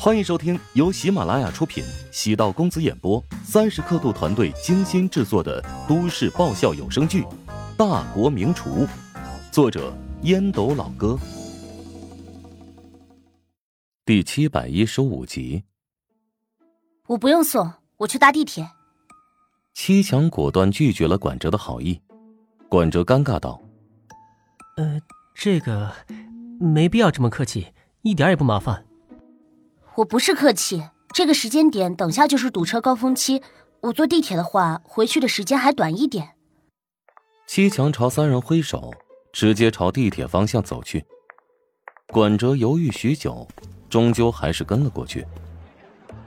欢迎收听由喜马拉雅出品、喜道公子演播、三十刻度团队精心制作的都市爆笑有声剧《大国名厨》，作者烟斗老哥，第七百一十五集。我不用送，我去搭地铁。七强果断拒绝了管哲的好意，管哲尴尬道：“呃，这个没必要这么客气，一点也不麻烦。”我不是客气，这个时间点等下就是堵车高峰期，我坐地铁的话，回去的时间还短一点。七强朝三人挥手，直接朝地铁方向走去。管哲犹豫许久，终究还是跟了过去。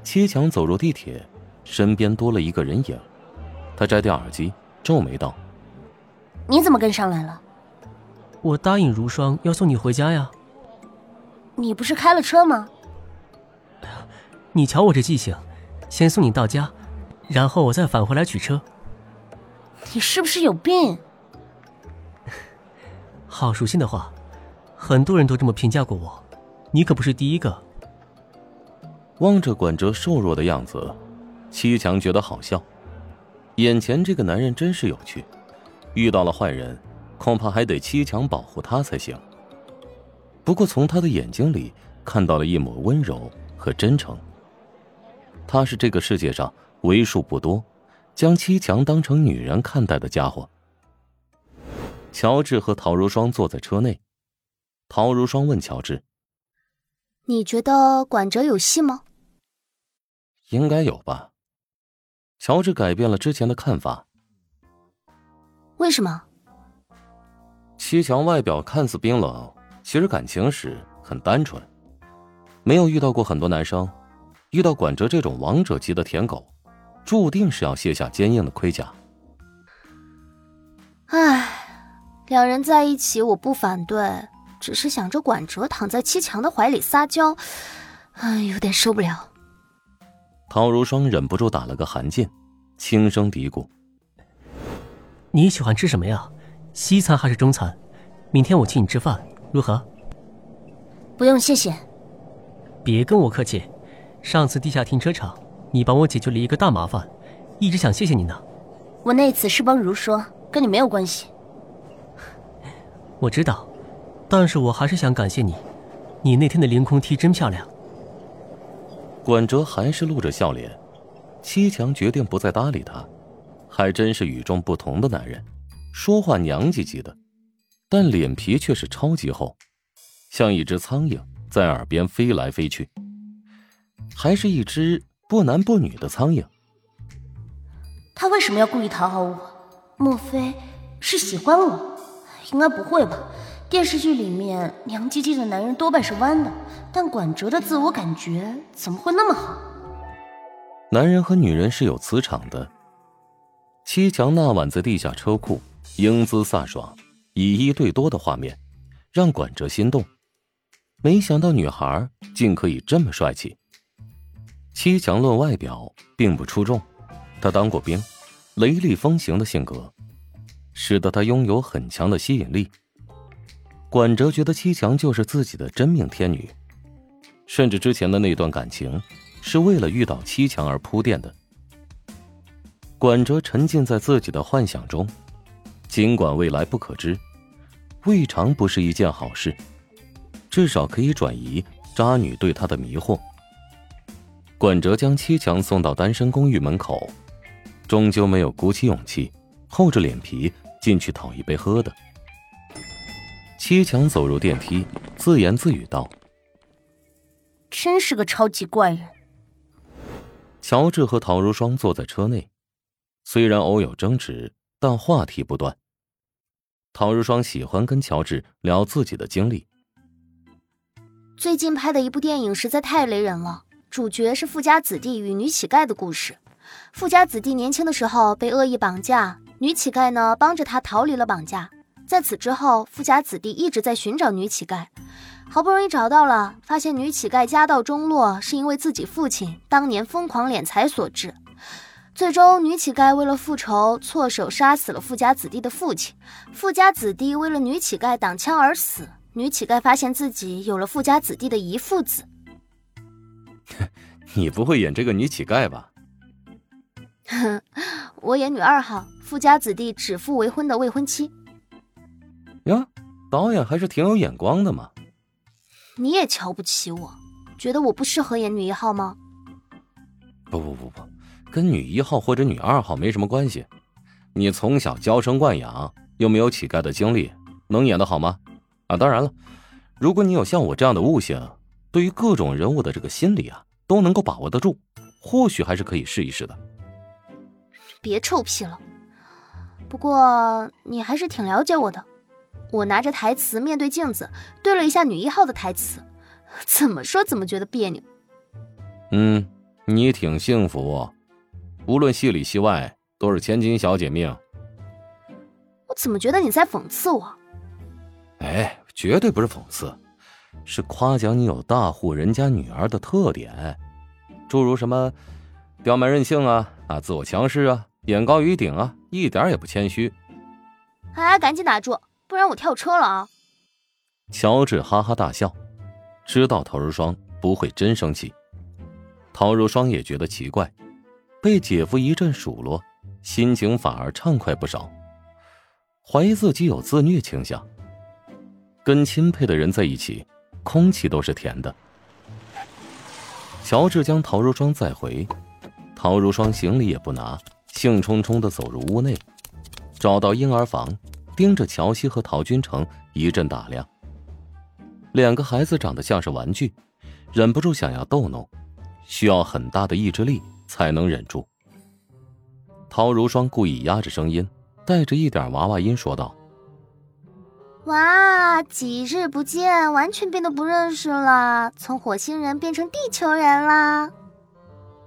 七强走入地铁，身边多了一个人影，他摘掉耳机，皱眉道：“你怎么跟上来了？”我答应如霜要送你回家呀。你不是开了车吗？你瞧我这记性，先送你到家，然后我再返回来取车。你是不是有病？好熟悉的话，很多人都这么评价过我，你可不是第一个。望着管哲瘦弱的样子，七强觉得好笑。眼前这个男人真是有趣，遇到了坏人，恐怕还得七强保护他才行。不过从他的眼睛里看到了一抹温柔和真诚。他是这个世界上为数不多将七强当成女人看待的家伙。乔治和陶如霜坐在车内，陶如霜问乔治：“你觉得管哲有戏吗？”“应该有吧。”乔治改变了之前的看法。“为什么？”七强外表看似冰冷，其实感情史很单纯，没有遇到过很多男生。遇到管哲这种王者级的舔狗，注定是要卸下坚硬的盔甲。唉，两人在一起我不反对，只是想着管哲躺在七强的怀里撒娇，唉，有点受不了。陶如霜忍不住打了个寒噤，轻声嘀咕：“你喜欢吃什么呀？西餐还是中餐？明天我请你吃饭，如何？”不用谢谢。别跟我客气。上次地下停车场，你帮我解决了一个大麻烦，一直想谢谢你呢。我那次是帮如霜，跟你没有关系。我知道，但是我还是想感谢你。你那天的凌空踢真漂亮。管哲还是露着笑脸。七强决定不再搭理他，还真是与众不同的男人，说话娘唧唧的，但脸皮却是超级厚，像一只苍蝇在耳边飞来飞去。还是一只不男不女的苍蝇。他为什么要故意讨好我？莫非是喜欢我？应该不会吧？电视剧里面娘唧唧的男人多半是弯的，但管哲的自我感觉怎么会那么好？男人和女人是有磁场的。七强那晚在地下车库英姿飒爽，以一对多的画面，让管哲心动。没想到女孩竟可以这么帅气。七强论外表并不出众，他当过兵，雷厉风行的性格，使得他拥有很强的吸引力。管哲觉得七强就是自己的真命天女，甚至之前的那段感情是为了遇到七强而铺垫的。管哲沉浸在自己的幻想中，尽管未来不可知，未尝不是一件好事，至少可以转移渣女对他的迷惑。管哲将七强送到单身公寓门口，终究没有鼓起勇气，厚着脸皮进去讨一杯喝的。七强走入电梯，自言自语道：“真是个超级怪人。”乔治和陶如霜坐在车内，虽然偶有争执，但话题不断。陶如霜喜欢跟乔治聊自己的经历。最近拍的一部电影实在太雷人了。主角是富家子弟与女乞丐的故事。富家子弟年轻的时候被恶意绑架，女乞丐呢帮着他逃离了绑架。在此之后，富家子弟一直在寻找女乞丐，好不容易找到了，发现女乞丐家道中落，是因为自己父亲当年疯狂敛财所致。最终，女乞丐为了复仇，错手杀死了富家子弟的父亲。富家子弟为了女乞丐挡枪而死。女乞丐发现自己有了富家子弟的遗腹子。你不会演这个女乞丐吧？我演女二号，富家子弟指腹为婚的未婚妻。呀，导演还是挺有眼光的嘛。你也瞧不起我，觉得我不适合演女一号吗？不不不不，跟女一号或者女二号没什么关系。你从小娇生惯养，又没有乞丐的经历，能演得好吗？啊，当然了，如果你有像我这样的悟性，对于各种人物的这个心理啊，都能够把握得住，或许还是可以试一试的。别臭屁了。不过你还是挺了解我的。我拿着台词面对镜子，对了一下女一号的台词，怎么说怎么觉得别扭。嗯，你挺幸福，无论戏里戏外都是千金小姐命。我怎么觉得你在讽刺我？哎，绝对不是讽刺，是夸奖你有大户人家女儿的特点，诸如什么刁蛮任性啊啊，自我强势啊，眼高于顶啊，一点也不谦虚。哎，赶紧打住！不然我跳车了啊！乔治哈哈大笑，知道陶如霜不会真生气。陶如霜也觉得奇怪，被姐夫一阵数落，心情反而畅快不少，怀疑自己有自虐倾向。跟钦佩的人在一起，空气都是甜的。乔治将陶如霜载回，陶如霜行李也不拿，兴冲冲的走入屋内，找到婴儿房。盯着乔西和陶君成一阵打量，两个孩子长得像是玩具，忍不住想要逗弄，需要很大的意志力才能忍住。陶如霜故意压着声音，带着一点娃娃音说道：“哇，几日不见，完全变得不认识了，从火星人变成地球人啦。”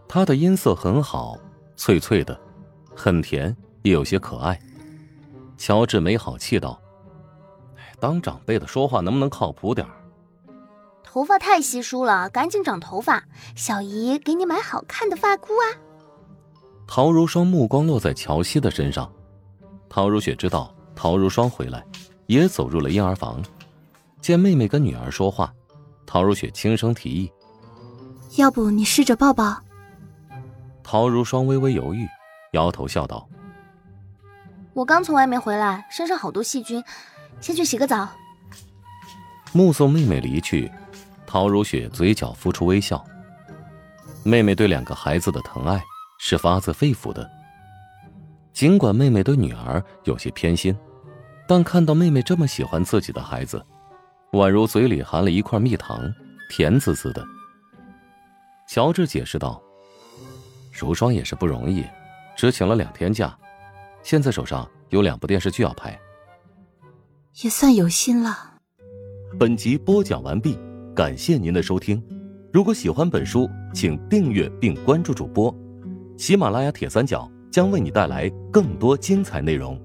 他的音色很好，脆脆的，很甜，也有些可爱。乔治没好气道：“当长辈的说话能不能靠谱点头发太稀疏了，赶紧长头发。小姨给你买好看的发箍啊。”陶如霜目光落在乔西的身上，陶如雪知道陶如霜回来，也走入了婴儿房。见妹妹跟女儿说话，陶如雪轻声提议：“要不你试着抱抱？”陶如霜微微犹豫，摇头笑道。我刚从外面回来，身上好多细菌，先去洗个澡。目送妹妹离去，陶如雪嘴角浮出微笑。妹妹对两个孩子的疼爱是发自肺腑的。尽管妹妹对女儿有些偏心，但看到妹妹这么喜欢自己的孩子，宛如嘴里含了一块蜜糖，甜滋滋的。乔治解释道：“如霜也是不容易，只请了两天假。”现在手上有两部电视剧要拍，也算有心了。本集播讲完毕，感谢您的收听。如果喜欢本书，请订阅并关注主播。喜马拉雅铁三角将为你带来更多精彩内容。